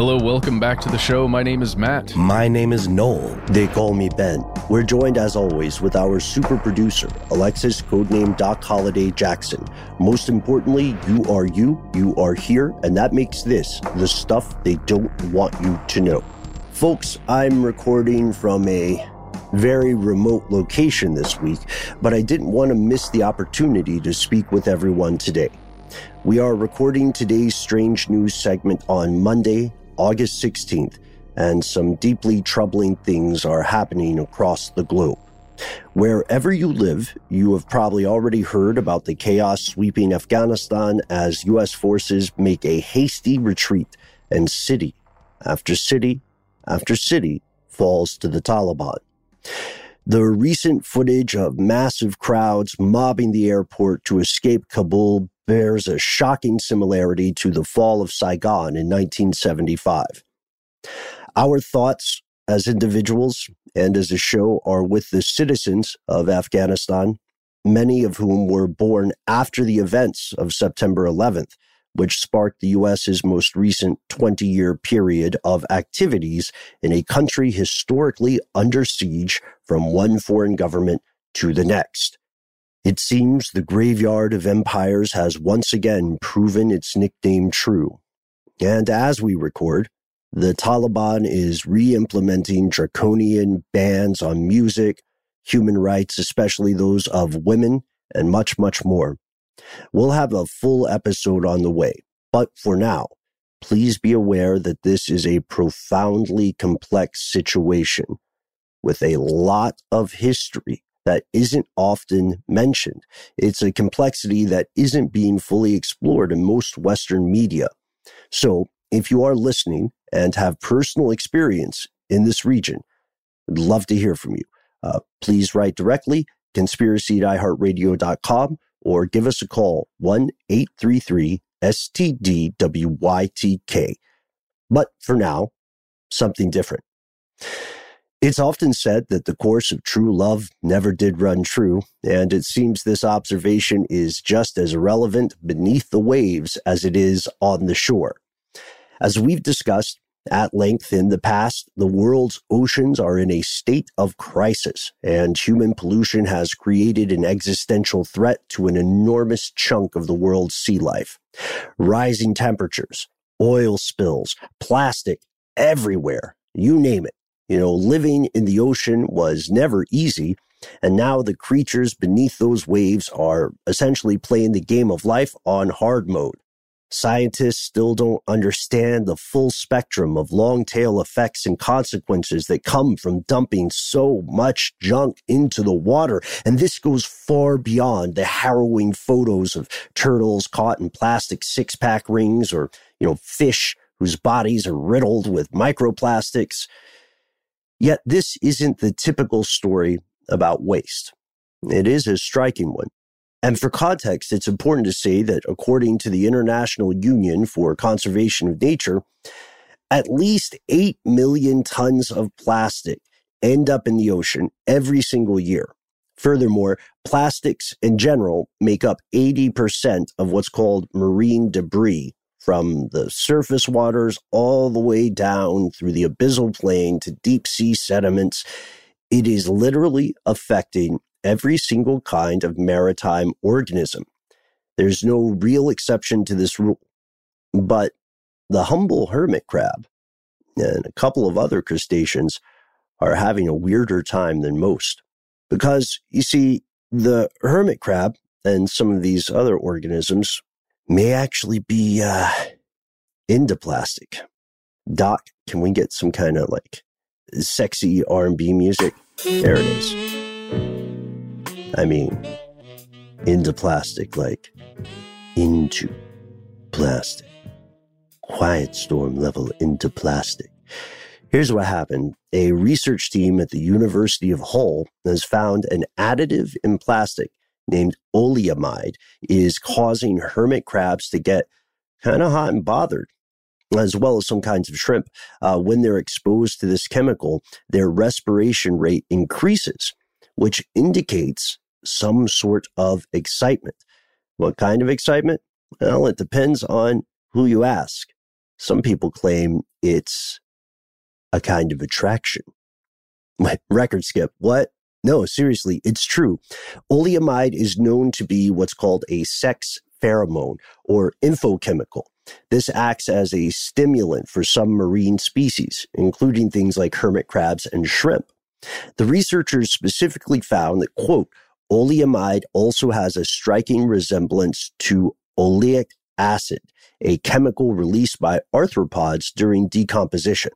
Hello, welcome back to the show. My name is Matt. My name is Noel. They call me Ben. We're joined as always with our super producer, Alexis, codename Doc Holliday Jackson. Most importantly, you are you, you are here, and that makes this the stuff they don't want you to know. Folks, I'm recording from a very remote location this week, but I didn't want to miss the opportunity to speak with everyone today. We are recording today's strange news segment on Monday, August 16th, and some deeply troubling things are happening across the globe. Wherever you live, you have probably already heard about the chaos sweeping Afghanistan as U.S. forces make a hasty retreat and city after city after city falls to the Taliban. The recent footage of massive crowds mobbing the airport to escape Kabul bears a shocking similarity to the fall of Saigon in 1975. Our thoughts as individuals and as a show are with the citizens of Afghanistan, many of whom were born after the events of September 11th, which sparked the U.S.'s most recent 20 year period of activities in a country historically under siege from one foreign government to the next. It seems the graveyard of empires has once again proven its nickname true. And as we record, the Taliban is re implementing draconian bans on music, human rights, especially those of women, and much, much more. We'll have a full episode on the way. But for now, please be aware that this is a profoundly complex situation with a lot of history that isn't often mentioned. It's a complexity that isn't being fully explored in most Western media. So if you are listening and have personal experience in this region, I'd love to hear from you. Uh, please write directly, conspiracy at iheartradio.com, or give us a call, 1 833 STDWYTK. But for now, something different. It's often said that the course of true love never did run true, and it seems this observation is just as relevant beneath the waves as it is on the shore. As we've discussed at length in the past, the world's oceans are in a state of crisis, and human pollution has created an existential threat to an enormous chunk of the world's sea life. Rising temperatures, oil spills, plastic everywhere, you name it you know, living in the ocean was never easy. And now the creatures beneath those waves are essentially playing the game of life on hard mode. Scientists still don't understand the full spectrum of long tail effects and consequences that come from dumping so much junk into the water. And this goes far beyond the harrowing photos of turtles caught in plastic six pack rings or, you know, fish whose bodies are riddled with microplastics. Yet this isn't the typical story about waste. It is a striking one. And for context, it's important to say that according to the International Union for Conservation of Nature, at least 8 million tons of plastic end up in the ocean every single year. Furthermore, plastics in general make up 80% of what's called marine debris, from the surface waters all the way down through the abyssal plain to deep sea sediments. It is literally affecting every single kind of maritime organism. There's no real exception to this rule. But the humble hermit crab and a couple of other crustaceans are having a weirder time than most. Because you see, the hermit crab and some of these other organisms may actually be uh, into plastic. Doc, can we get some kind of like sexy R&B music? There it is. I mean, into plastic, like into plastic. Quiet storm level into plastic. Here's what happened. A research team at the University of Hull has found an additive in plastic named oleamide is causing hermit crabs to get kind of hot and bothered as well as some kinds of shrimp. Uh, when they're exposed to this chemical, their respiration rate increases, which indicates some sort of excitement. What kind of excitement? Well, it depends on who you ask. Some people claim it's a kind of attraction. My Record skip. What? No, seriously, it's true. Oleamide is known to be what's called a sex pheromone or infochemical. This acts as a stimulant for some marine species, including things like hermit crabs and shrimp. The researchers specifically found that, quote, oleamide also has a striking resemblance to oleic acid, a chemical released by arthropods during decomposition.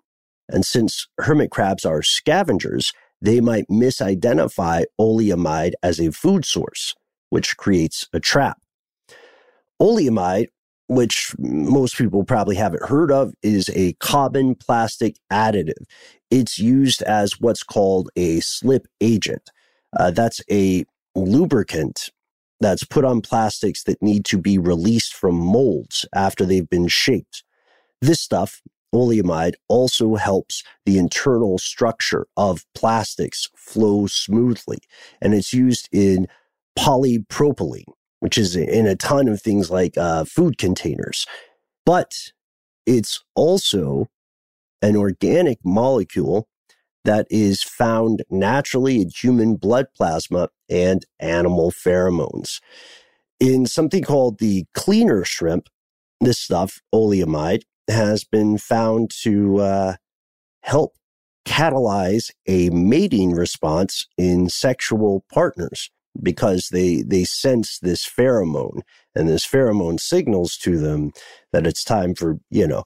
And since hermit crabs are scavengers, they might misidentify oleamide as a food source, which creates a trap. Oleamide, which most people probably haven't heard of, is a common plastic additive. It's used as what's called a slip agent. Uh, that's a lubricant that's put on plastics that need to be released from molds after they've been shaped. This stuff oleamide also helps the internal structure of plastics flow smoothly. And it's used in polypropylene, which is in a ton of things like uh, food containers. But it's also an organic molecule that is found naturally in human blood plasma and animal pheromones. In something called the cleaner shrimp, this stuff, oleamide, has been found to uh, help catalyze a mating response in sexual partners because they they sense this pheromone and this pheromone signals to them that it's time for you know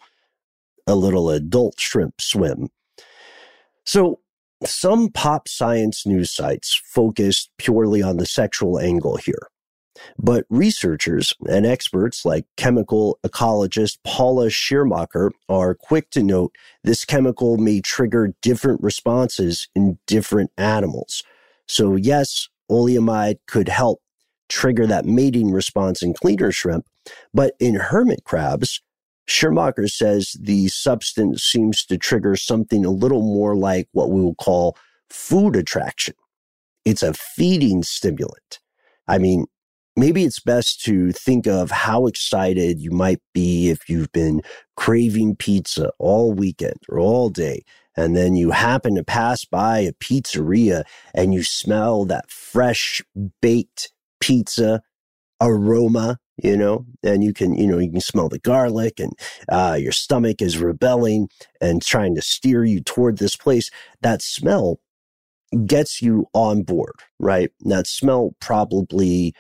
a little adult shrimp swim. So some pop science news sites focused purely on the sexual angle here but researchers and experts like chemical ecologist Paula Schirrmacher are quick to note this chemical may trigger different responses in different animals. So yes, oleamide could help trigger that mating response in cleaner shrimp, but in hermit crabs, Schirrmacher says the substance seems to trigger something a little more like what we will call food attraction. It's a feeding stimulant. I mean, maybe it's best to think of how excited you might be if you've been craving pizza all weekend or all day. And then you happen to pass by a pizzeria and you smell that fresh baked pizza aroma, you know, and you can, you know, you can smell the garlic and uh, your stomach is rebelling and trying to steer you toward this place. That smell gets you on board, right? That smell probably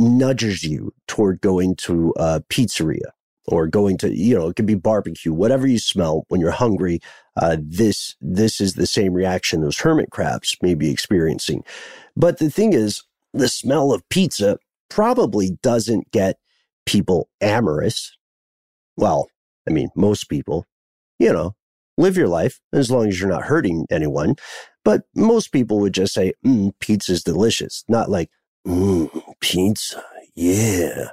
nudges you toward going to a pizzeria or going to, you know, it could be barbecue, whatever you smell when you're hungry. Uh, this, this is the same reaction those hermit crabs may be experiencing. But the thing is, the smell of pizza probably doesn't get people amorous. Well, I mean, most people, you know, live your life as long as you're not hurting anyone. But most people would just say, mm, pizza's delicious, not like, mm, pizza, yeah.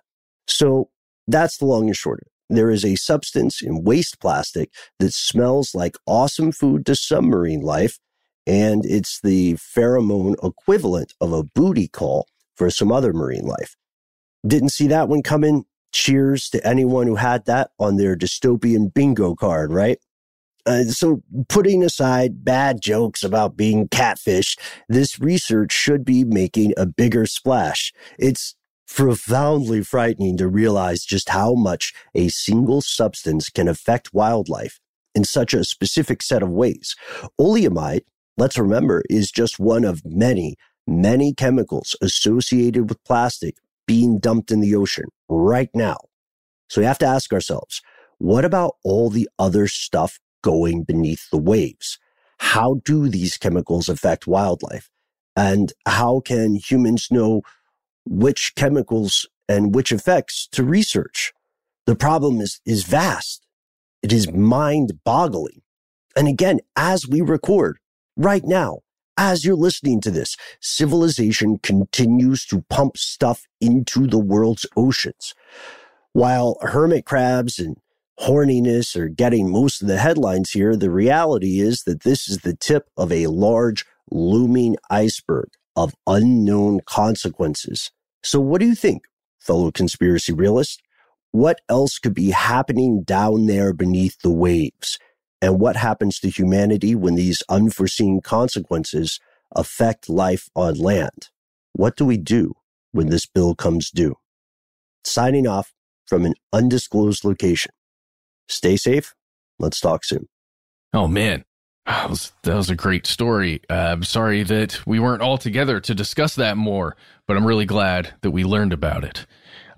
So that's the long and short of it. There is a substance in waste plastic that smells like awesome food to submarine life, and it's the pheromone equivalent of a booty call for some other marine life. Didn't see that one coming. Cheers to anyone who had that on their dystopian bingo card, right? Uh, so, putting aside bad jokes about being catfish, this research should be making a bigger splash. It's profoundly frightening to realize just how much a single substance can affect wildlife in such a specific set of ways. Oleamide, let's remember, is just one of many, many chemicals associated with plastic being dumped in the ocean right now. So we have to ask ourselves, what about all the other stuff going beneath the waves. How do these chemicals affect wildlife? And how can humans know which chemicals and which effects to research? The problem is, is vast. It is mind boggling. And again, as we record right now, as you're listening to this, civilization continues to pump stuff into the world's oceans. While hermit crabs and horniness or getting most of the headlines here, the reality is that this is the tip of a large looming iceberg of unknown consequences. So what do you think, fellow conspiracy realists? What else could be happening down there beneath the waves? And what happens to humanity when these unforeseen consequences affect life on land? What do we do when this bill comes due? Signing off from an undisclosed location. Stay safe. Let's talk soon. Oh, man. That was, that was a great story. Uh, I'm sorry that we weren't all together to discuss that more, but I'm really glad that we learned about it.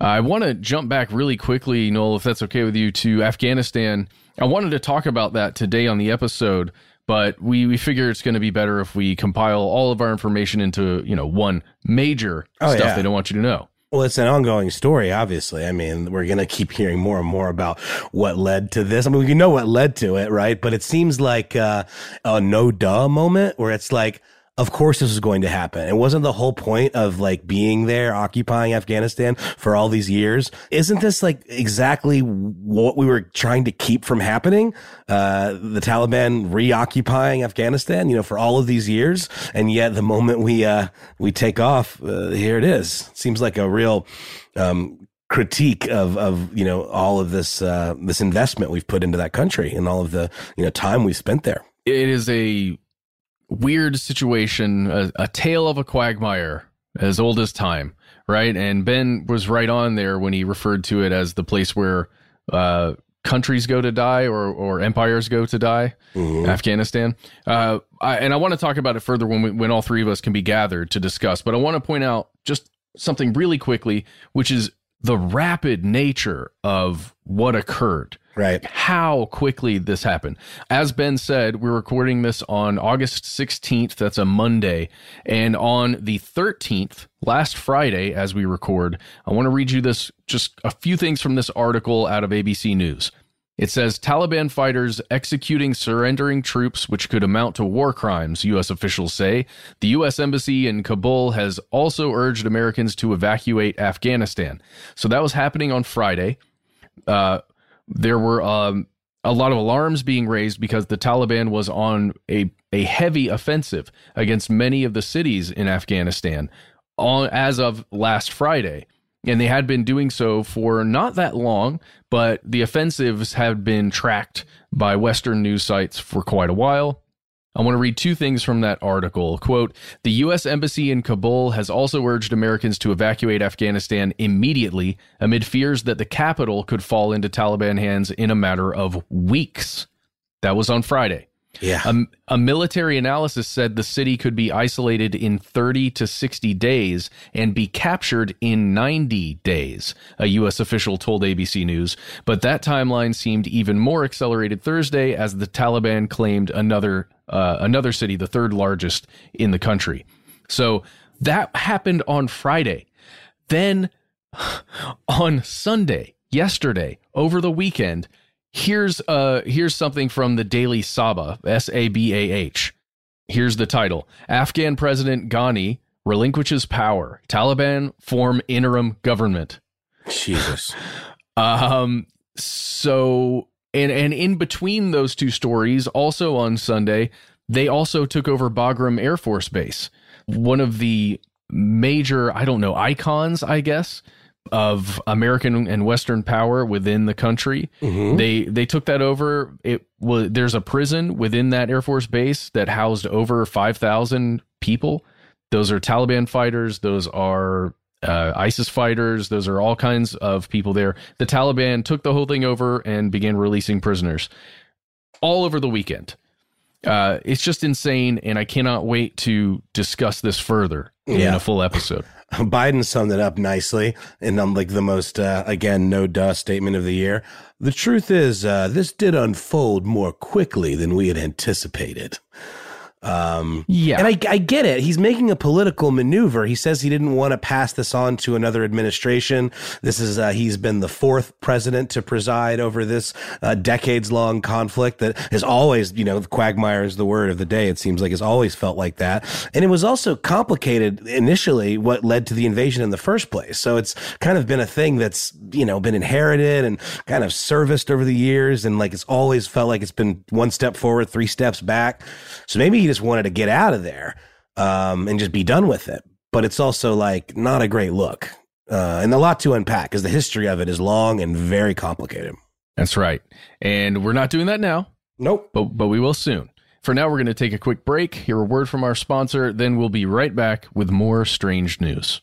Uh, I want to jump back really quickly, Noel, if that's okay with you, to Afghanistan. I wanted to talk about that today on the episode, but we, we figure it's going to be better if we compile all of our information into you know one major oh, stuff yeah. they don't want you to know. Well, it's an ongoing story, obviously. I mean, we're going to keep hearing more and more about what led to this. I mean, we know what led to it, right? But it seems like uh, a no duh moment where it's like, of course this was going to happen. It wasn't the whole point of like being there, occupying Afghanistan for all these years. Isn't this like exactly what we were trying to keep from happening? Uh, the Taliban reoccupying Afghanistan, you know, for all of these years. And yet the moment we, uh, we take off, uh, here it is. Seems like a real, um, critique of of you know all of this uh, this investment we've put into that country and all of the you know time we've spent there. It is a weird situation, a, a tale of a quagmire as old as time, right? And Ben was right on there when he referred to it as the place where uh, countries go to die or or empires go to die, mm-hmm. Afghanistan. Uh, I, and I want to talk about it further when we, when all three of us can be gathered to discuss. But I want to point out just something really quickly, which is the rapid nature of what occurred. Right. How quickly this happened. As Ben said, we're recording this on August 16th. That's a Monday. And on the 13th, last Friday, as we record, I want to read you this just a few things from this article out of ABC News. It says Taliban fighters executing surrendering troops, which could amount to war crimes, U.S. officials say. The U.S. Embassy in Kabul has also urged Americans to evacuate Afghanistan. So that was happening on Friday. Uh, there were um, a lot of alarms being raised because the Taliban was on a, a heavy offensive against many of the cities in Afghanistan on as of last Friday. And they had been doing so for not that long, but the offensives have been tracked by Western news sites for quite a while. I want to read two things from that article. Quote The U.S. Embassy in Kabul has also urged Americans to evacuate Afghanistan immediately amid fears that the capital could fall into Taliban hands in a matter of weeks. That was on Friday. Yeah. A, military analysis said the city could be isolated in 30 to 60 days and be captured in 90 days, a U.S. official told ABC News. But that timeline seemed even more accelerated Thursday as the Taliban claimed another uh, another city, the third largest in the country. So that happened on Friday. Then on Sunday, yesterday, over the weekend, Here's uh here's something from the Daily Sabah, S A B A H. Here's the title. Afghan President Ghani relinquishes power. Taliban form interim government. Jesus. um so and and in between those two stories, also on Sunday, they also took over Bagram Air Force Base. One of the major, I don't know, icons, I guess, of American and Western power within the country. Mm-hmm. They they took that over. It was there's a prison within that Air Force base that housed over five thousand people. Those are Taliban fighters. Those are uh, ISIS fighters. Those are all kinds of people there. The Taliban took the whole thing over and began releasing prisoners all over the weekend. Uh, it's just insane, and I cannot wait to discuss this further yeah. in a full episode. Biden summed it up nicely in um, like the most uh, again no duh statement of the year. The truth is, uh, this did unfold more quickly than we had anticipated. Um, yeah. And I, I get it. He's making a political maneuver. He says he didn't want to pass this on to another administration. This is, uh, he's been the fourth president to preside over this uh, decades long conflict that has always, you know, quagmire is the word of the day. It seems like it's always felt like that. And it was also complicated initially what led to the invasion in the first place. So it's kind of been a thing that's, you know, been inherited and kind of serviced over the years. And like it's always felt like it's been one step forward, three steps back. So maybe he just wanted to get out of there um, and just be done with it. But it's also like not a great look uh, and a lot to unpack because the history of it is long and very complicated. That's right. And we're not doing that now. Nope. But, but we will soon. For now, we're going to take a quick break, hear a word from our sponsor, then we'll be right back with more strange news.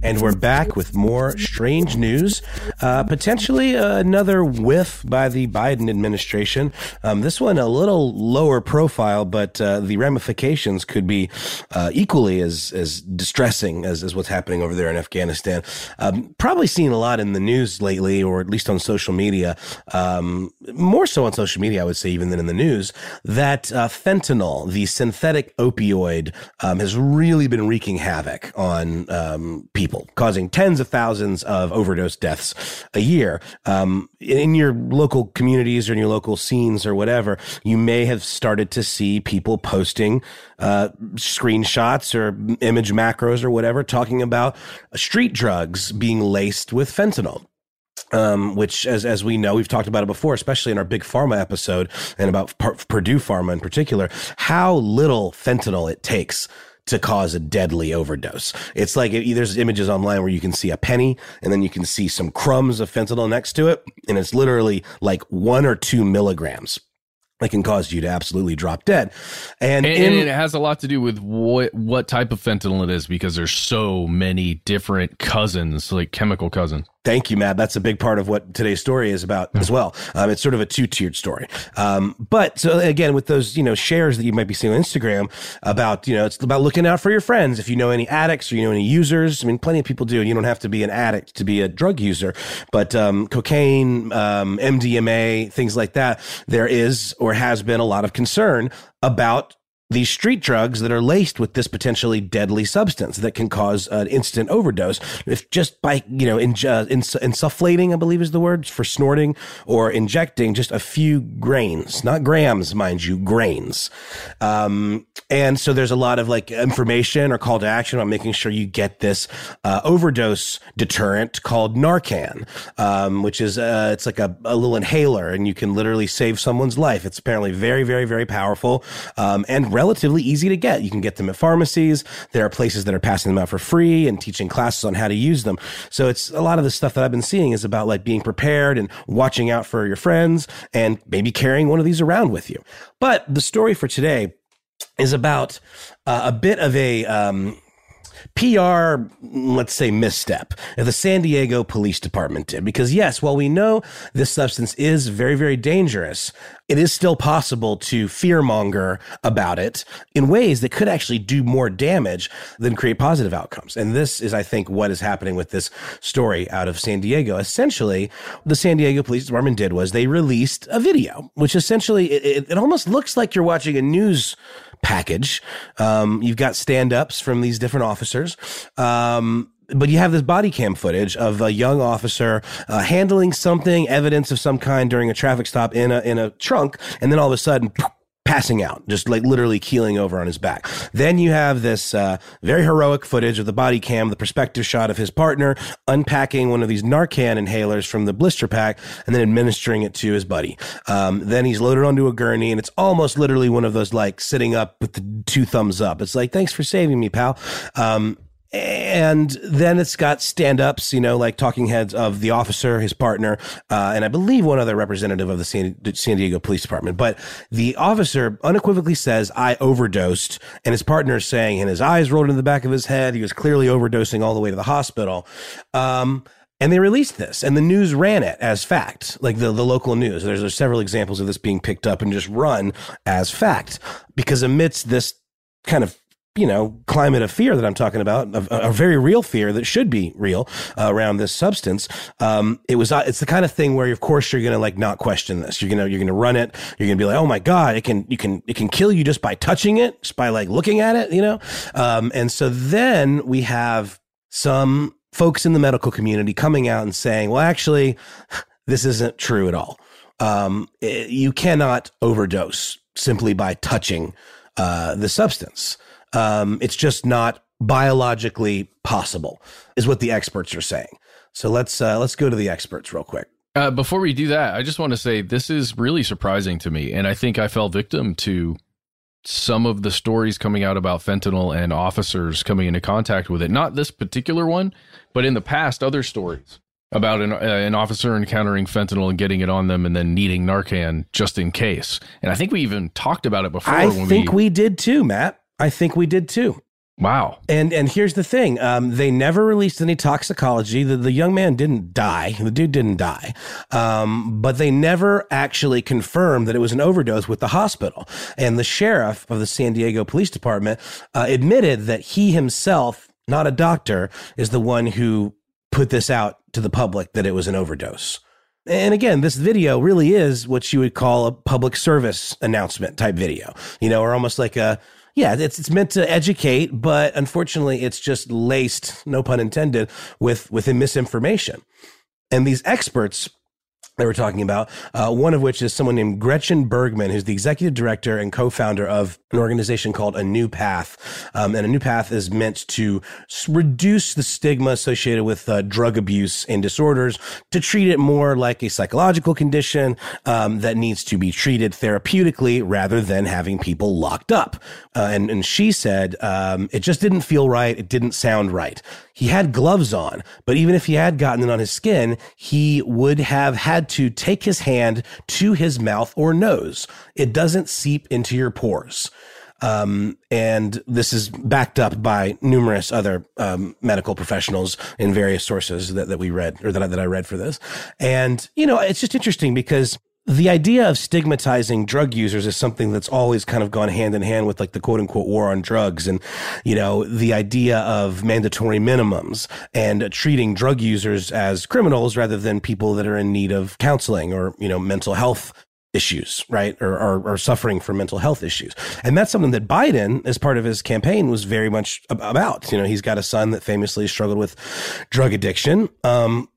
And we're back with more strange news. Uh, potentially another whiff by the Biden administration. Um, this one a little lower profile, but uh, the ramifications could be uh, equally as as distressing as, as what's happening over there in Afghanistan. Um, probably seen a lot in the news lately, or at least on social media. Um, more so on social media, I would say, even than in the news. That uh, fentanyl, the synthetic opioid, um, has really been wreaking havoc on um, people, causing tens of thousands of overdose deaths a year. Um, in your local communities or in your local scenes or whatever, you may have started to see people posting uh, screenshots or image macros or whatever talking about street drugs being laced with fentanyl um, which, as as we know, we've talked about it before, especially in our big pharma episode and about P- Purdue Pharma in particular, how little fentanyl it takes to cause a deadly overdose. It's like it, there's images online where you can see a penny and then you can see some crumbs of fentanyl next to it, and it's literally like one or two milligrams that can cause you to absolutely drop dead. And, and, in, and, it has a lot to do with what what type of fentanyl it is because there's so many different cousins, like chemical cousins. Thank you, Matt. That's a big part of what today's story is about as well. Um, it's sort of a two tiered story. Um, but so again, with those, you know, shares that you might be seeing on Instagram about, you know, it's about looking out for your friends. If you know any addicts or you know any users, I mean, plenty of people do. You don't have to be an addict to be a drug user, but, um, cocaine, um, MDMA, things like that. There is or has been a lot of concern about these street drugs that are laced with this potentially deadly substance that can cause an instant overdose. If just by you know in, uh, ins- insufflating i believe is the word for snorting or injecting just a few grains not grams mind you grains. Um, and so there's a lot of like information or call to action on making sure you get this uh, overdose deterrent called narcan um, which is uh, it's like a, a, little inhaler and you can literally save someone's life. It's apparently very very very powerful um, and relatively easy to get. You can get them at pharmacies. There are places that are passing them out for free and teaching classes on how to use them. So it's a lot of the stuff that I've been seeing is about like being prepared and watching out for your friends and maybe carrying one of these around with you. But the story for today is about uh, a bit of a, um, PR, let's say, misstep the San Diego Police Department did. Because, yes, while we know this substance is very, very dangerous, it is still possible to fearmonger about it in ways that could actually do more damage than create positive outcomes. And this is, I think, what is happening with this story out of San Diego. Essentially, the San Diego Police Department did was they released a video, which essentially it, it, it almost looks like you're watching a news package. Um, you've got stand ups from these different officers. Um, but you have this body cam footage of a young officer uh, handling something, evidence of some kind during a traffic stop in a in a trunk, and then all of a sudden. Passing out, just like literally keeling over on his back. Then you have this uh, very heroic footage of the body cam, the perspective shot of his partner unpacking one of these Narcan inhalers from the blister pack and then administering it to his buddy. Um, then he's loaded onto a gurney, and it's almost literally one of those like sitting up with the two thumbs up. It's like, thanks for saving me, pal. Um, and then it's got stand-ups, you know, like talking heads of the officer, his partner, uh, and I believe one other representative of the San, San, Diego Police Department. But the officer unequivocally says, "I overdosed," and his partner is saying, and his eyes rolled into the back of his head. He was clearly overdosing all the way to the hospital. Um, and they released this, and the news ran it as fact, like the, the local news. There's, there's several examples of this being picked up and just run as fact, because amidst this kind of you know, climate of fear that I'm talking about, a, a very real fear that should be real uh, around this substance. Um, it was, uh, it's the kind of thing where, of course, you're going to like not question this. You're going to, you're going to run it. You're going to be like, oh my God, it can, you can, it can kill you just by touching it, just by like looking at it, you know? Um, and so then we have some folks in the medical community coming out and saying, well, actually, this isn't true at all. um, it, you cannot overdose simply by touching uh, the substance. Um, it's just not biologically possible, is what the experts are saying. So let's uh, let's go to the experts real quick. Uh, before we do that, I just want to say this is really surprising to me, and I think I fell victim to some of the stories coming out about fentanyl and officers coming into contact with it. Not this particular one, but in the past, other stories about an, uh, an officer encountering fentanyl and getting it on them and then needing Narcan just in case. And I think we even talked about it before. I think we, we did too, Matt. I think we did too. Wow. And and here's the thing: um, they never released any toxicology. The, the young man didn't die. The dude didn't die. Um, but they never actually confirmed that it was an overdose with the hospital. And the sheriff of the San Diego Police Department uh, admitted that he himself, not a doctor, is the one who put this out to the public that it was an overdose. And again, this video really is what you would call a public service announcement type video, you know, or almost like a yeah, it's it's meant to educate, but unfortunately, it's just laced, no pun intended, with with misinformation. And these experts they were talking about, uh, one of which is someone named Gretchen Bergman, who's the executive director and co-founder of an organization called A New Path. Um, and A New Path is meant to reduce the stigma associated with uh, drug abuse and disorders, to treat it more like a psychological condition um, that needs to be treated therapeutically rather than having people locked up. Uh, and, and she said um, it just didn't feel right. It didn't sound right. He had gloves on, but even if he had gotten it on his skin, he would have had to take his hand to his mouth or nose. It doesn't seep into your pores. Um, and this is backed up by numerous other um, medical professionals in various sources that, that we read or that that I read for this. And, you know, it's just interesting because the idea of stigmatizing drug users is something that's always kind of gone hand in hand with like the quote unquote war on drugs and you know the idea of mandatory minimums and treating drug users as criminals rather than people that are in need of counseling or you know mental health issues, right? Or, or, suffering from mental health issues. And that's something that Biden, as part of his campaign, was very much about. You know, he's got a son that famously struggled with drug addiction. Um,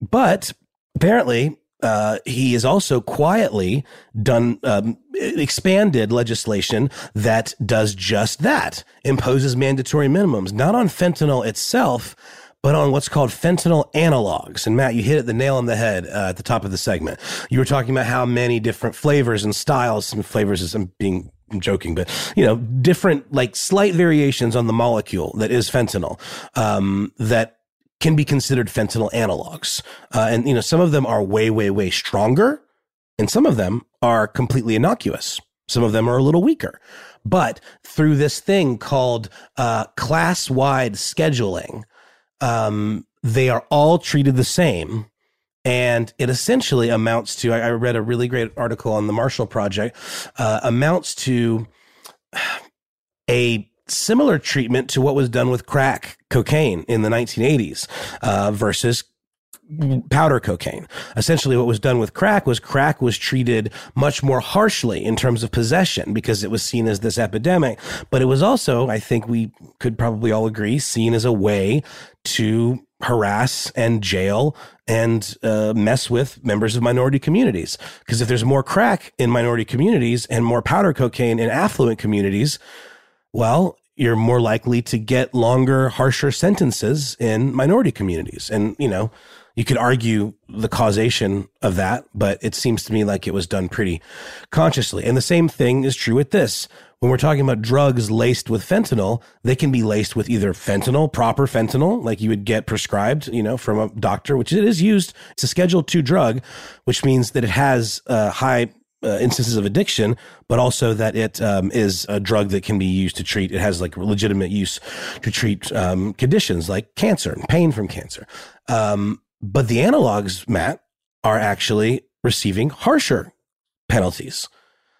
but apparently uh, he has also quietly done um, expanded legislation that does just that, imposes mandatory minimums, not on fentanyl itself, but on what's called fentanyl analogs. And Matt, you hit it the nail on the head uh, at the top of the segment. You were talking about how many different flavors and styles, some flavors is I'm being I'm joking, but you know, different like slight variations on the molecule that is fentanyl um, that can be considered fentanyl analogs. Uh, and, you know, some of them are way, way, way stronger, and some of them are completely innocuous. Some of them are a little weaker. But through this thing called uh, class wide scheduling, um, they are all treated the same. And it essentially amounts to I, I read a really great article on the Marshall Project, uh, amounts to a similar treatment to what was done with crack cocaine in the 1980s uh, versus powder cocaine. Essentially, what was done with crack was crack was treated much more harshly in terms of possession because it was seen as this epidemic. But it was also, I think we could probably all agree, seen as a way to harass and jail and uh, mess with members of minority communities. Because if there's more crack in minority communities and more powder cocaine in affluent communities, well, you're more likely to get longer, harsher sentences in minority communities. And, you know, you could argue the causation of that, but it seems to me like it was done pretty consciously. And the same thing is true with this. When we're talking about drugs laced with fentanyl, they can be laced with either fentanyl, proper fentanyl, like you would get prescribed, you know, from a doctor, which it is used. It's a Schedule Two drug, which means that it has a high uh, instances of addiction, but also that it um, is a drug that can be used to treat. It has like legitimate use to treat um, conditions like cancer and pain from cancer. Um, but the analogs, Matt, are actually receiving harsher penalties.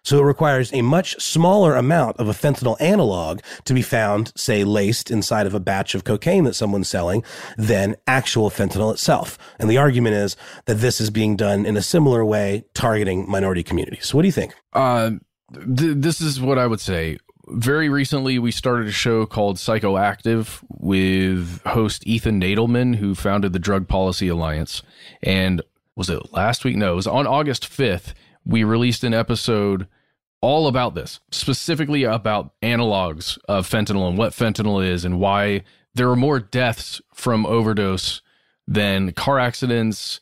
So it requires a much smaller amount of a fentanyl analog to be found, say, laced inside of a batch of cocaine that someone's selling than actual fentanyl itself. And the argument is that this is being done in a similar way, targeting minority communities. What do you think? Uh, th- this is what I would say. Very recently, we started a show called Psychoactive with host Ethan Nadelmann, who founded the Drug Policy Alliance. And was it last week? No, it was on August 5th. We released an episode all about this, specifically about analogs of fentanyl and what fentanyl is and why there are more deaths from overdose than car accidents,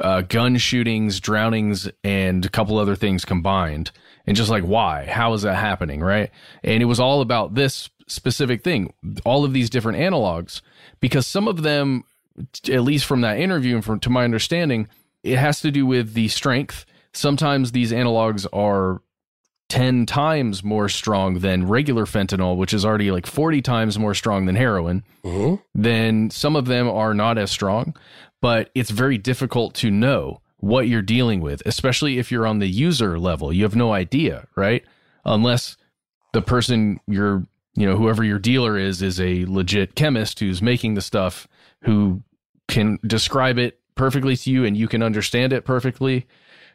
uh, gun shootings, drownings, and a couple other things combined. And just like, why? How is that happening? Right. And it was all about this specific thing, all of these different analogs, because some of them, at least from that interview and from to my understanding, it has to do with the strength. Sometimes these analogs are 10 times more strong than regular fentanyl, which is already like 40 times more strong than heroin. Mm-hmm. Then some of them are not as strong, but it's very difficult to know what you're dealing with, especially if you're on the user level. You have no idea, right? Unless the person you're, you know, whoever your dealer is, is a legit chemist who's making the stuff, who can describe it perfectly to you and you can understand it perfectly.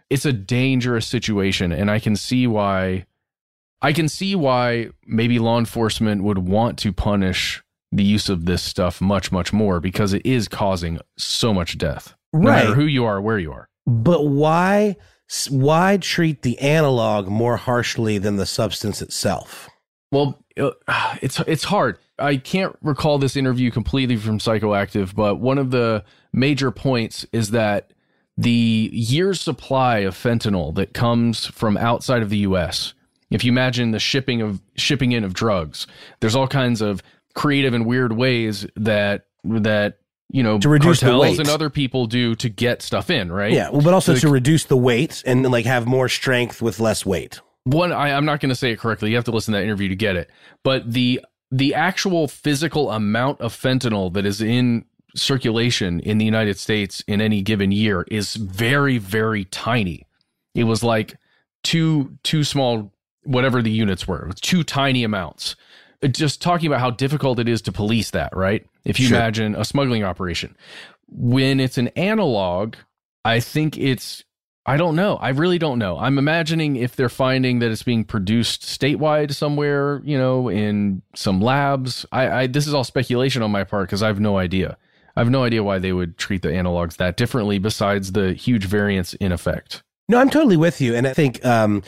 It's a dangerous situation. And I can see why, I can see why maybe law enforcement would want to punish the use of this stuff much, much more because it is causing so much death. No Right. matter who you are, where you are. But why why treat the analog more harshly than the substance itself? Well, uh, it's it's hard. I can't recall this interview completely from Psychoactive, but one of the major points is that the year's supply of fentanyl that comes from outside of the U.S. If you imagine the shipping of shipping in of drugs, there's all kinds of creative and weird ways that that you know To reduce the cartels weight. and other people do to get stuff in, right? Yeah, well, but also So to reduce the weight and like have more strength with less weight. one I, i'm not going to say it correctly you have to listen to that interview to get it but the the actual physical amount of fentanyl that is in circulation in the united states in any given year is very very tiny it was like two two small whatever the units were two tiny amounts uh, just talking about how difficult it is to police that right if you Sure. imagine a smuggling operation when it's an analog i think it's I don't know. I really don't know. I'm imagining if they're finding that it's being produced statewide somewhere, you know, in some labs. I, I this is all speculation on my part because I have no idea. I have no idea why they would treat the analogs that differently besides the huge variance in effect. No, I'm totally with you, and I think um,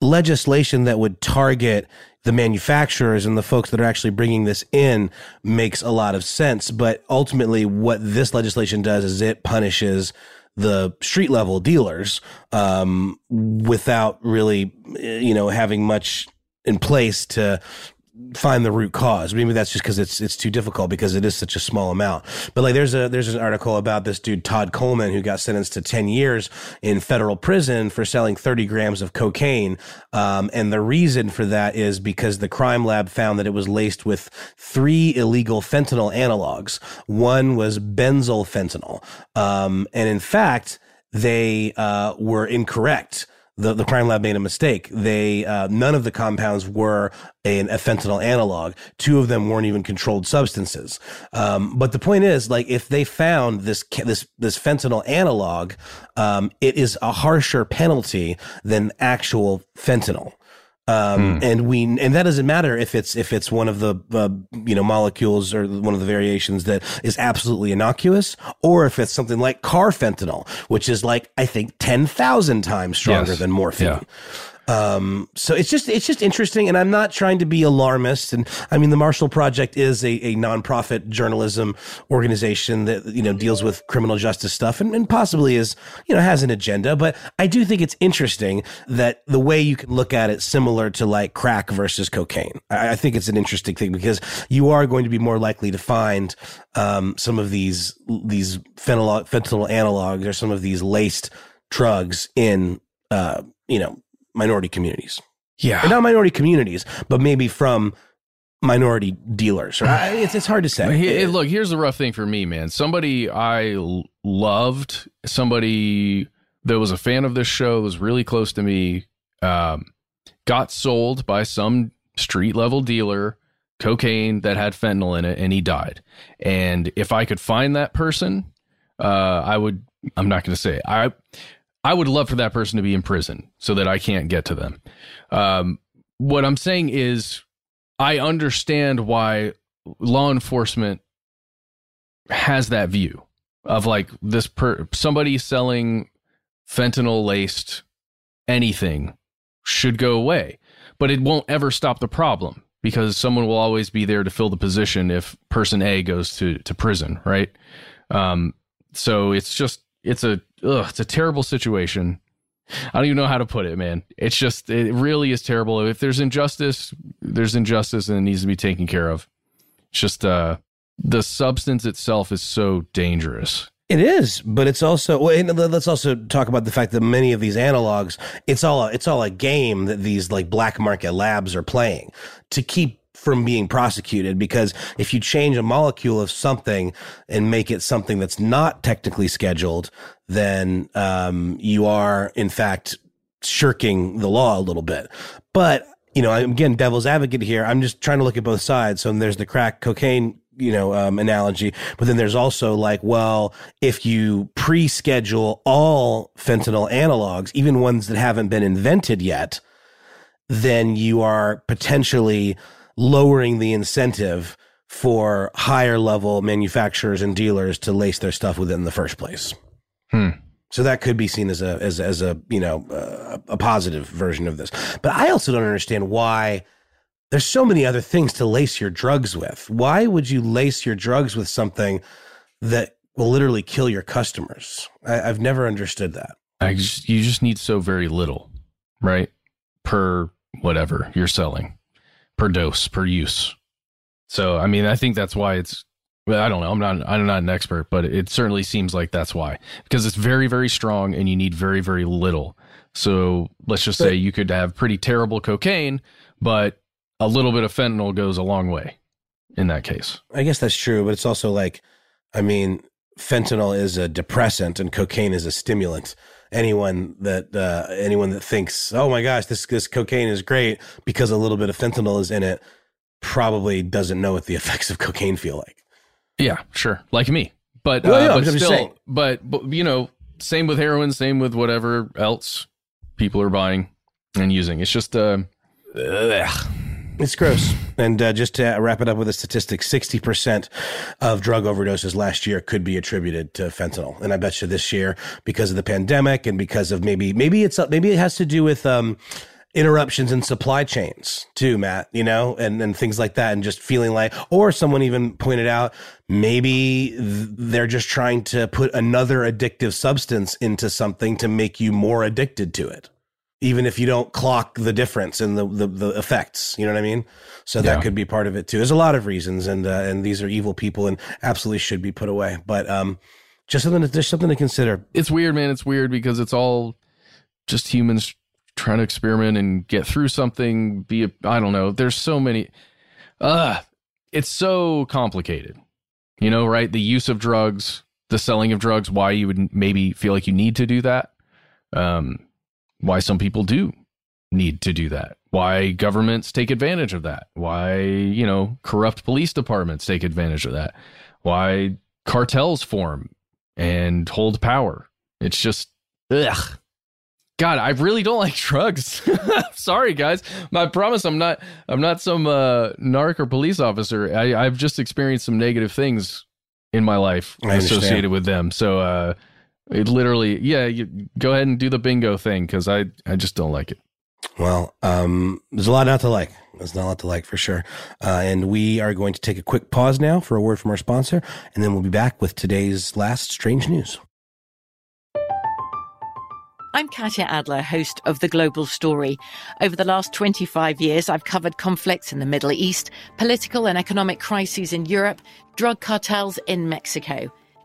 legislation that would target the manufacturers and the folks that are actually bringing this in makes a lot of sense. But ultimately, what this legislation does is it punishes the street level dealers um, without really, you know, having much in place to find the root cause. Maybe that's just because it's it's too difficult because it is such a small amount. But like there's a there's an article about this dude Todd Coleman who got sentenced to 10 years in federal prison for selling 30 grams of cocaine. Um, and the reason for that is because the crime lab found that it was laced with three illegal fentanyl analogs. One was benzyl fentanyl. Um, and in fact, they uh, were incorrect the, the crime lab made a mistake. They uh, none of the compounds were an, a fentanyl analog. Two of them weren't even controlled substances. Um, but the point is, like, if they found this this this fentanyl analog, um, it is a harsher penalty than actual fentanyl. Um, and we, and that doesn't matter if it's, if it's one of the, uh, you know, molecules or one of the variations that is absolutely innocuous, or if it's something like carfentanil, which is like, I think 10,000 times stronger Yes. than morphine. Yeah. Um, so it's just it's just interesting, and I'm not trying to be alarmist. And I mean, the Marshall Project is a, a nonprofit journalism organization that you know deals with criminal justice stuff, and, and possibly is you know has an agenda. But I do think it's interesting that the way you can look at it, similar to like crack versus cocaine. I, I think it's an interesting thing because you are going to be more likely to find um, some of these these fentanyl fentanyl analogs or some of these laced drugs in uh, you know minority communities. Yeah. And not minority communities, but maybe from minority dealers. Right? It's, it's hard to say. He- look, here's the rough thing for me, man. Somebody I loved, somebody that was a fan of this show, was really close to me, um, got sold by some street level dealer cocaine that had fentanyl in it, and he died. And if I could find that person, uh, I would. I'm not going to say it. I. I would love for that person to be in prison so that I can't get to them. Um, what I'm saying is, I understand why law enforcement has that view. of like this per somebody selling fentanyl laced anything should go away, but it won't ever stop the problem because someone will always be there to fill the position if person A goes to to prison, right? Um, so it's just it's a ugh, it's a terrible situation. I don't even know how to put it, man. It's just it really is terrible. If there's injustice, there's injustice and it needs to be taken care of. It's just uh the substance itself is so dangerous. It is, but it's also. Well, let's also talk about the fact that many of these analogs, it's all a, it's all a game that these like black market labs are playing to keep from being prosecuted. Because if you change a molecule of something and make it something that's not technically scheduled, then um, you are in fact shirking the law a little bit. But you know, I'm again, devil's advocate here. I'm just trying to look at both sides. So there's the crack cocaine you know um, analogy but then there's also like well if you pre-schedule all fentanyl analogs even ones that haven't been invented yet then you are potentially lowering the incentive for higher level manufacturers and dealers to lace their stuff with it in the first place hmm. So that could be seen as a as as a you know uh, a positive version of this. But I also don't understand why there's so many other things to lace your drugs with. Why would you lace your drugs with something that will literally kill your customers? I, have never understood that. I just, you just need so very little, right? Per whatever you're selling, per dose, per use. So, I mean, I think that's why it's. I don't know. I'm not. I'm not an expert, but it certainly seems like that's why because it's very, very strong, and you need very, very little. So let's just say you could have pretty terrible cocaine, but a little bit of fentanyl goes a long way in that case. I guess that's true, but it's also like, I mean, fentanyl is a depressant and cocaine is a stimulant. Anyone that uh, anyone that thinks, oh my gosh, this this cocaine is great because a little bit of fentanyl is in it, probably doesn't know what the effects of cocaine feel like. Yeah, sure, like me, but well, uh, yeah, but still, but, but you know, same with heroin, same with whatever else people are buying and using. It's just uh, ugh it's gross. And uh, just to wrap it up with a statistic, 60% of drug overdoses last year could be attributed to fentanyl. And I bet you this year, because of the pandemic and because of maybe, maybe it's, maybe it has to do with, um, interruptions in supply chains too, Matt, you know, and, and things like that. And just feeling like, or someone even pointed out, maybe they're just trying to put another addictive substance into something to make you more addicted to it even if you don't clock the difference in the, the, the effects. You know what I mean? So that yeah. could be part of it too. There's a lot of reasons, and uh, and these are evil people and absolutely should be put away. But um, just something to, there's something to consider. It's weird, man. It's weird because it's all just humans trying to experiment and get through something. Be I don't know. There's so many. Uh it's so complicated. You know, right? The use of drugs, the selling of drugs, why you would maybe feel like you need to do that. Um, why some people do need to do that. Why governments take advantage of that. Why you know corrupt police departments take advantage of that. Why cartels form and hold power. It's just ugh. God i really don't like drugs. Sorry guys. I promise i'm not i'm not some uh narc or police officer. I, i've just experienced some negative things in my life associated with them. So uh it literally, yeah. You go ahead and do the bingo thing because I, I just don't like it. Well, um, there's a lot not to like. There's not a lot to like for sure. Uh, and we are going to take a quick pause now for a word from our sponsor, and then we'll be back with today's last strange news. I'm Katya Adler, host of The Global Story. Over the last 25 years, I've covered conflicts in the Middle East, political and economic crises in Europe, drug cartels in Mexico.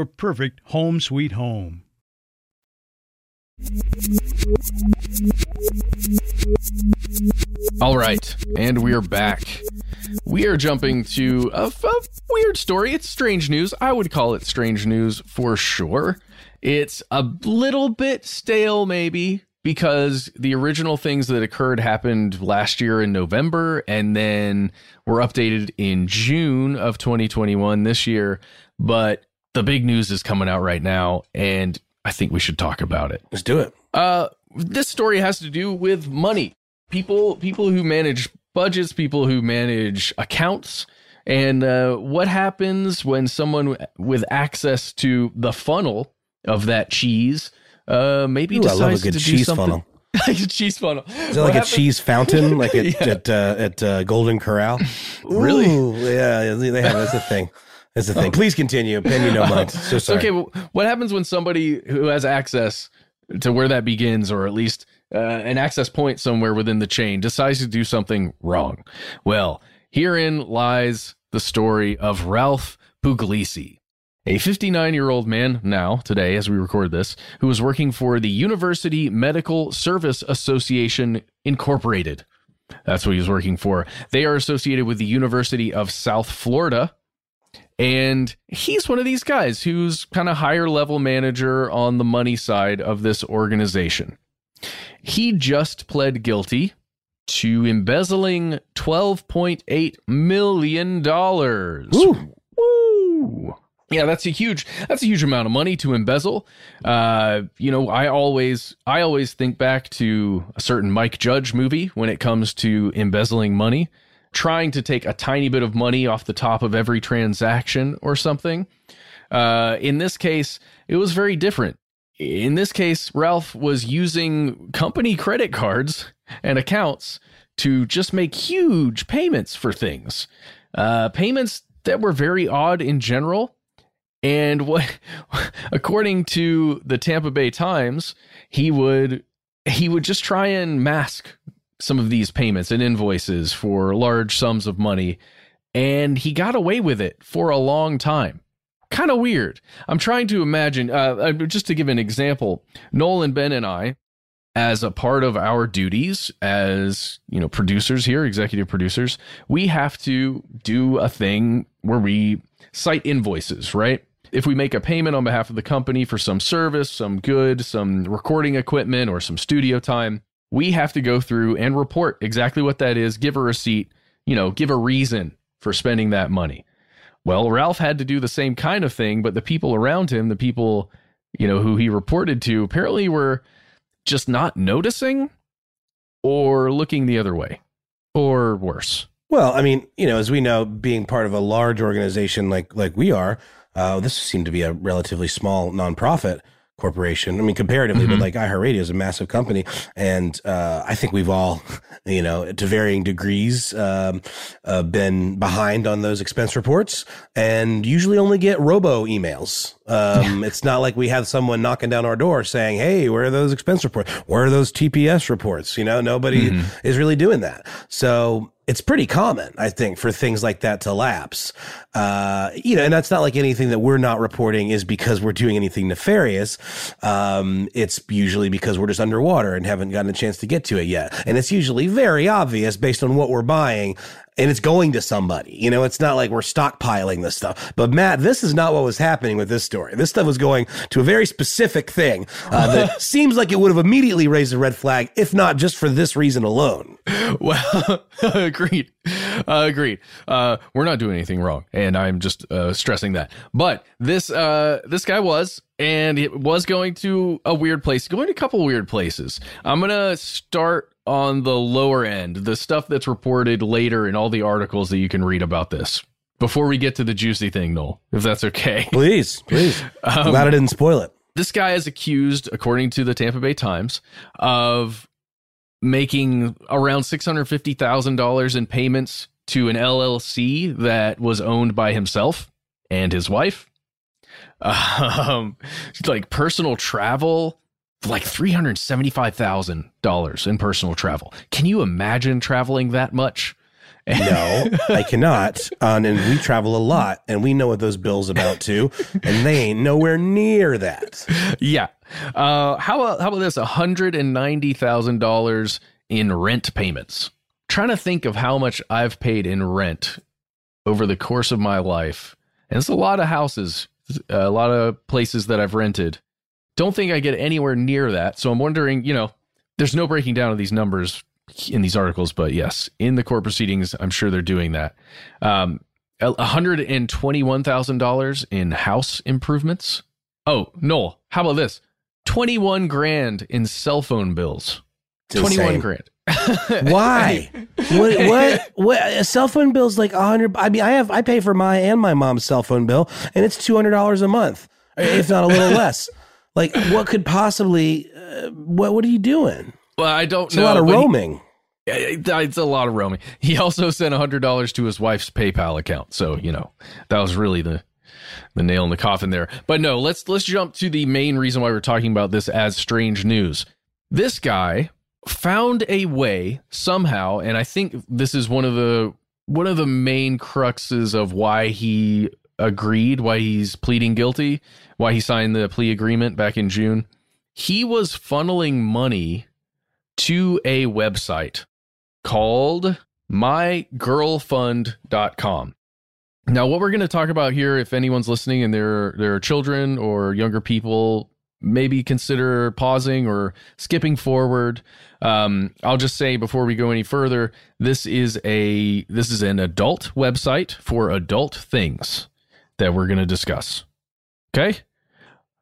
your perfect home sweet home. All right, and we are back. We are jumping to a, a, weird story. It's strange news. I would call it strange news for sure. It's a little bit stale, maybe, because the original things that occurred happened last year in November and then were updated in June of 2021 this year. But the big news is coming out right now, and I think we should talk about it. Let's do it. Uh, this story has to do with money. People, people who manage budgets, people who manage accounts, and uh, what happens when someone with access to the funnel of that cheese uh, maybe Ooh, decides to do something. Funnel. cheese funnel. Is it like a cheese fountain, like at yeah. at, uh, at uh, Golden Corral? really? Ooh, yeah, they have that's a thing. That's the thing. Please continue. Pen you no mind. So sorry. Okay, well, what happens when somebody who has access to where that begins, or at least uh, an access point somewhere within the chain, decides to do something wrong? Well, herein lies the story of Ralph Puglisi, a 59 year old man now, today, as we record this, who was working for the University Medical Service Association Incorporated. That's what he was working for. They are associated with the University of South Florida and he's one of these guys who's kind of higher level manager on the money side of this organization. He just pled guilty to embezzling $12.8 million. Woo. Woo. Yeah, that's a huge that's a huge amount of money to embezzle. Uh, you know, I always I always think back to a certain Mike Judge movie when it comes to embezzling money trying to take a tiny bit of money off the top of every transaction or something. Uh, in this case, it was very different. In this case, Ralph was using company credit cards and accounts to just make huge payments for things. Uh, payments that were very odd in general. And what, according to the Tampa Bay Times, he would he would just try and mask some of these payments and invoices for large sums of money, and he got away with it for a long time. Kind of weird. I'm trying to imagine, uh, uh, just to give an example, Nolan, Ben, and I, as a part of our duties as you know producers here executive producers we have to do a thing where we cite invoices right if we make a payment on behalf of the company for some service some good some recording equipment or some studio time we have to go through and report exactly what that is, give a receipt, you know, give a reason for spending that money. Well, Ralph had to do the same kind of thing, but the people around him, the people, you know, who he reported to, apparently were just not noticing or looking the other way or worse. Well, I mean, you know, as we know, being part of a large organization like like we are, uh, this seemed to be a relatively small nonprofit corporation. I mean, comparatively, Mm-hmm. but like iHeartRadio is a massive company, and uh, I think we've all, you know, to varying degrees, um, uh, been behind on those expense reports, and usually only get robo emails. Um, It's not like we have someone knocking down our door saying, "Hey, where are those expense reports? Where are those TPS reports?" You know, nobody Mm-hmm. is really doing that. So it's pretty common, I think, for things like that to lapse. Uh, you know, and that's not like anything that we're not reporting is because we're doing anything nefarious. Um, it's usually because we're just underwater and haven't gotten a chance to get to it yet. And it's usually very obvious based on what we're buying. And it's going to somebody. You know, it's not like we're stockpiling this stuff. But Matt, this is not what was happening with this story. This stuff was going to a very specific thing uh, that seems like it would have immediately raised a red flag, if not just for this reason alone. Well, agreed. Uh, agreed. Uh, we're not doing anything wrong, and I'm just uh, stressing that. But this uh, this guy was, and it was going to a weird place, going to a couple weird places. I'm gonna start on the lower end, the stuff that's reported later in all the articles that you can read about this. Before we get to the juicy thing, Noel, if that's okay. Please, please. Um, Glad I didn't spoil it. this guy is accused, according to the Tampa Bay Times, of making around six hundred fifty thousand dollars in payments to an LLC that was owned by himself and his wife. Um, like personal travel, like three hundred seventy-five thousand dollars in personal travel. Can you imagine traveling that much? No, I cannot. Um, and we travel a lot, and we know what those bills about too, and they ain't nowhere near that. yeah. Uh, how about how about this? hundred and ninety thousand dollars in rent payments. Trying to think of how much I've paid in rent over the course of my life, and it's a lot of houses, a lot of places that I've rented. Don't think I get anywhere near that. So I'm wondering, you know, there's no breaking down of these numbers in these articles, but yes, in the court proceedings, I'm sure they're doing that. Um, hundred and twenty-one thousand dollars in house improvements. Oh, Noel, how about this? 21 grand in cell phone bills. It's 21 insane. grand. Why? what? What? What? A cell phone bill's like a hundred. I mean, I have I pay for my and my mom's cell phone bill, and it's two hundred dollars a month, if not a little less. Like, what could possibly? Uh, what? What are you doing? Well, I don't It's know. a lot of but he- roaming. it's a lot of roaming. He also sent $100 to his wife's PayPal account. So, you know, that was really the the nail in the coffin there. But no, let's let's jump to the main reason why we're talking about this as strange news. This guy found a way somehow, and I think this is one of the one of the main cruxes of why he agreed, why he's pleading guilty, why he signed the plea agreement back in June. He was funneling money to a website called mygirlfund.com. Now, what we're going to talk about here, if anyone's listening and there there are children or younger people, maybe consider pausing or skipping forward. Um, I'll just say before we go any further, this is a this is an adult website for adult things that we're going to discuss. Okay,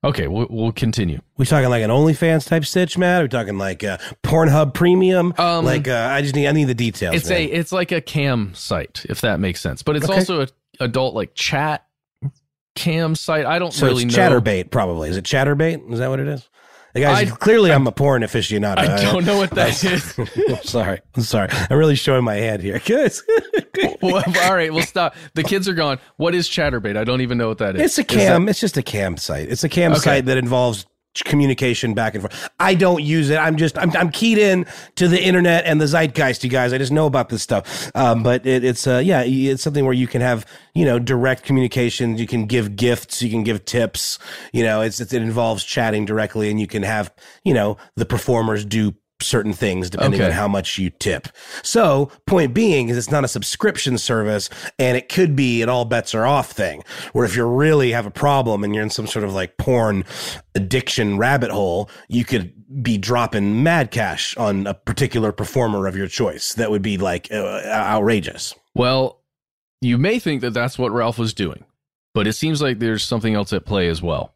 okay, we'll, we'll continue. We talking like an OnlyFans type stitch, Matt? we talking like uh, Pornhub Premium? Um, like uh, I just need I need the details. It's man. a it's like a cam site, if that makes sense. But it's Okay. also a adult like chat cam site. I don't so really it's know. Chaturbate, probably. Is it Chaturbate? Is that what it is? The guys, I- clearly, I'm a porn aficionado. I don't know what that is. I'm sorry. I'm sorry. I'm really showing my hand here. Guys, well, all right, we'll stop. The kids are gone. What is Chaturbate? I don't even know what that is. it's a Is cam. it's just a cam site. It's a cam Okay. site that involves communication back and forth. I don't use it. I'm just I'm I'm keyed in to the internet and the zeitgeist, you guys. I just know about this stuff. Um, but it, it's uh yeah, it's something where you can have you know direct communication. You can give gifts. You can give tips. You know, it's, it involves chatting directly, and you can have you know the performers do certain things depending Okay. on how much you tip. So, point being is it's not a subscription service and it could be an all bets are off thing where if you really have a problem and you're in some sort of like porn addiction rabbit hole, you could be dropping mad cash on a particular performer of your choice. That would be like uh, outrageous. Well, you may think that that's what Ralph was doing, but it seems like there's something else at play as well.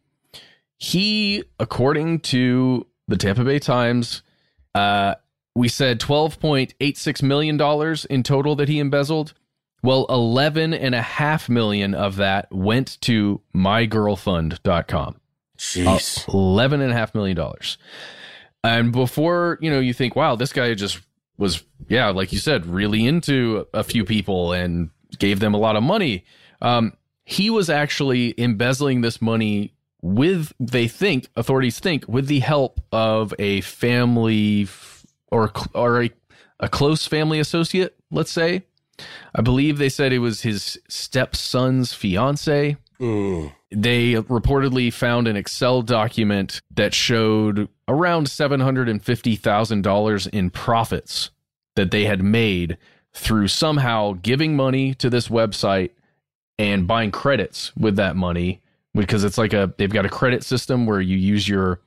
He, according to the Tampa Bay Times, uh, we said $12.86 million in total that he embezzled. Well, 11.5 million of that went to mygirlfund.com. Jeez. Uh, eleven and a half million dollars. And before, you know, you think, wow, this guy just was, yeah, like you said, really into a few people and gave them a lot of money. Um, he was actually embezzling this money with, they think, authorities think, with the help of a family or, or a, a close family associate, let's say. I believe they said it was his stepson's fiance. Mm. They reportedly found an Excel document that showed around $750,000 in profits that they had made through somehow giving money to this website and buying credits with that money because it's like a they've got a credit system where you use your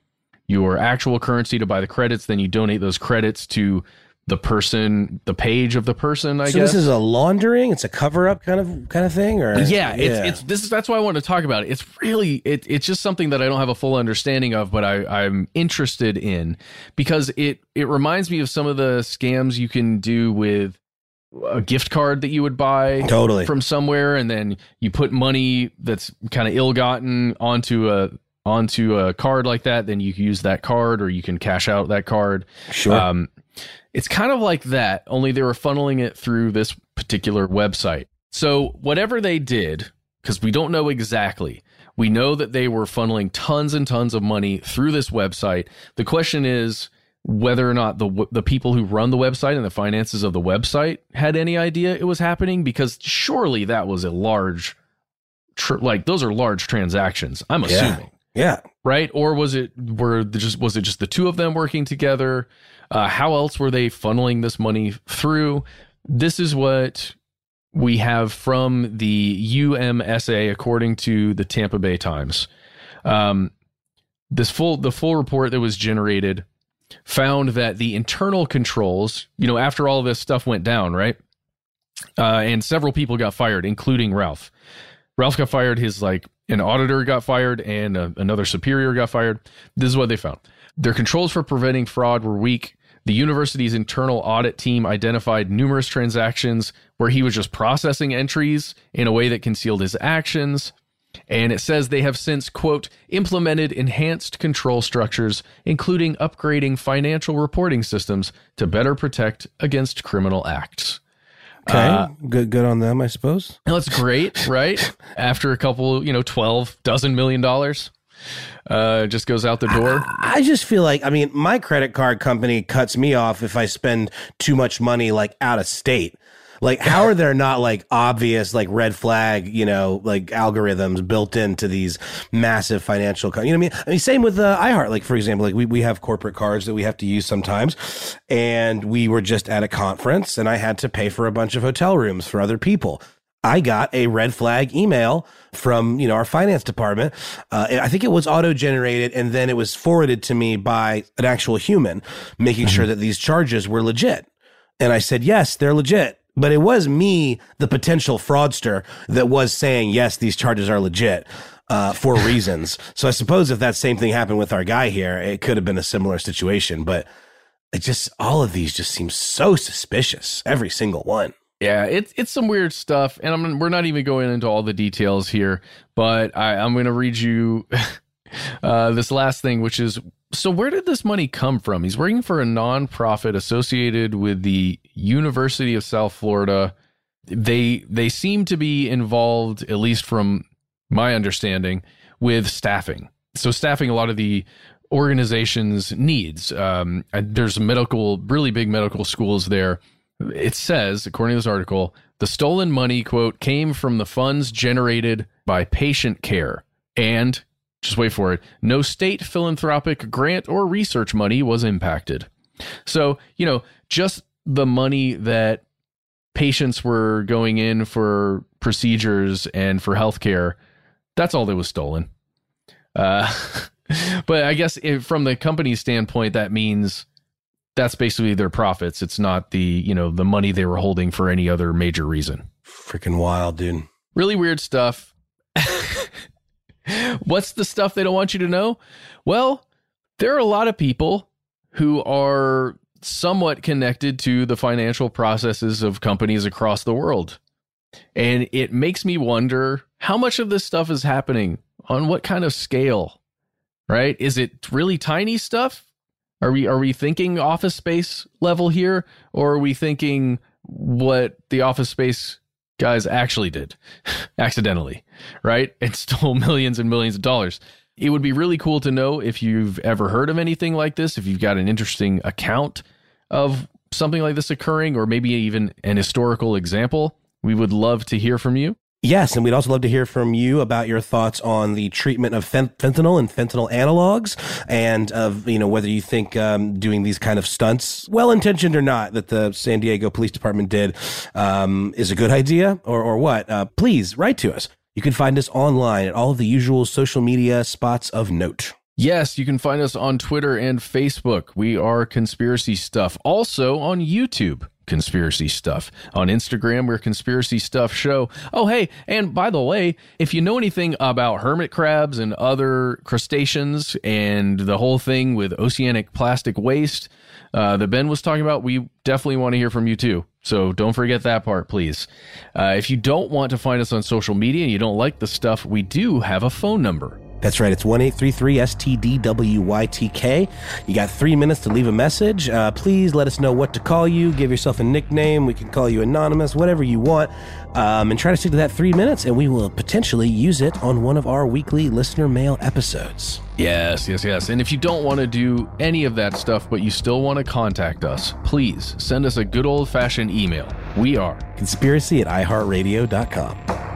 your actual currency to buy the credits then you donate those credits to the person, the page of the person. I so guess this is a laundering. It's a cover up kind of kind of thing, or yeah, it's it's this is that's why I want to talk about it. It's really it it's just something that I don't have a full understanding of, but I I'm interested in because it it reminds me of some of the scams you can do with a gift card that you would buy totally from somewhere, and then you put money that's kind of ill gotten onto a onto a card like that. Then you can use that card, or you can cash out that card. Sure. Um, it's kind of like that, only they were funneling it through this particular website. So, whatever they did, because we don't know exactly, we know that they were funneling tons and tons of money through this website. The question is whether or not the the people who run the website and the finances of the website had any idea it was happening because surely that was a large tr- like those are large transactions. I'm assuming. Yeah. yeah. Right? Or was it were just was it just the two of them working together? Uh, how else were they funneling this money through? This is what we have from the UMSA, according to the Tampa Bay Times. Um, this full the full report that was generated found that the internal controls, you know, after all this stuff went down, right, uh, and several people got fired, including Ralph. Ralph got fired. His like an auditor got fired, and uh, another superior got fired. This is what they found. Their controls for preventing fraud were weak. The university's internal audit team identified numerous transactions where he was just processing entries in a way that concealed his actions. And it says they have since, quote, implemented enhanced control structures, including upgrading financial reporting systems to better protect against criminal acts. Okay, uh, good, good on them, I suppose. That's great, right? After a couple, you know, twelve dozen million dollars uh, just goes out the door. I, I, just feel like, I mean, my credit card company cuts me off if I spend too much money like out of state. Like, how are there not like obvious, like red flag, you know, like algorithms built into these massive financial, you know what I mean? I mean, same with uh, iHeart. Like, for example, like we, we have corporate cards that we have to use sometimes. And we were just at a conference and I had to pay for a bunch of hotel rooms for other people. I got a red flag email from you know our finance department. Uh, I think it was auto generated, and then it was forwarded to me by an actual human, making mm-hmm. sure that these charges were legit. And I said, yes, they're legit. But it was me, the potential fraudster, that was saying, yes, these charges are legit. Uh, for reasons. So I suppose if that same thing happened with our guy here, it could have been a similar situation. But it just, all of these just seem so suspicious. Every single one. Yeah, it's it's some weird stuff, and I'm we're not even going into all the details here, but I, I'm going to read you uh, this last thing, which is so where did this money come from? He's working for a nonprofit associated with the University of South Florida. They they seem to be involved, at least from my understanding, with staffing. So staffing a lot of the organization's needs. Um, there's medical, really big medical schools there it says, according to this article, the stolen money, quote, came from the funds generated by patient care. And, just wait for it, no state philanthropic grant or research money was impacted. So, you know, just the money that patients were going in for procedures and for healthcare, that's all that was stolen. Uh, but I guess if, from the company's standpoint, that means that's basically their profits. It's not the, you know, the money they were holding for any other major reason. Freaking wild, dude. Really weird stuff. What's the stuff they don't want you to know? Well, there are a lot of people who are somewhat connected to the financial processes of companies across the world. And it makes me wonder how much of this stuff is happening on what kind of scale, right? Is it really tiny stuff? Are we are we thinking office space level here or are we thinking what the office space guys actually did accidentally, right? And stole millions and millions of dollars. It would be really cool to know if you've ever heard of anything like this, if you've got an interesting account of something like this occurring, or maybe even an historical example. We would love to hear from you. Yes, and we'd also love to hear from you about your thoughts on the treatment of fentanyl and fentanyl analogs, and of you know whether you think um, doing these kind of stunts, well intentioned or not, that the San Diego Police Department did, um, is a good idea or or what. Uh, please write to us. You can find us online at all of the usual social media spots of note. Yes, you can find us on Twitter and Facebook. We are Conspiracy Stuff. Also on YouTube, Conspiracy Stuff. On Instagram, we're Conspiracy Stuff Show. Oh, hey, and by the way, if you know anything about hermit crabs and other crustaceans and the whole thing with oceanic plastic waste uh, that Ben was talking about, we definitely want to hear from you too. So don't forget that part, please. Uh, if you don't want to find us on social media and you don't like the stuff, we do have a phone number. That's right. It's 1 STDWYTK. You got three minutes to leave a message. Uh, please let us know what to call you. Give yourself a nickname. We can call you anonymous, whatever you want. Um, and try to stick to that three minutes, and we will potentially use it on one of our weekly listener mail episodes. Yes, yes, yes. And if you don't want to do any of that stuff, but you still want to contact us, please send us a good old fashioned email. We are conspiracy at iheartradio.com.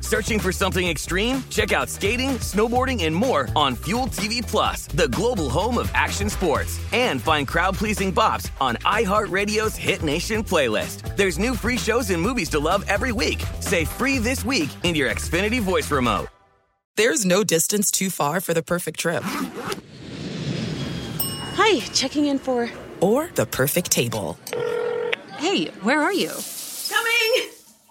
Searching for something extreme? Check out skating, snowboarding, and more on Fuel TV Plus, the global home of action sports. And find crowd-pleasing bops on iHeartRadio's Hit Nation playlist. There's new free shows and movies to love every week. Say free this week in your Xfinity voice remote. There's no distance too far for the perfect trip. Hi, checking in for. Or the perfect table. Hey, where are you?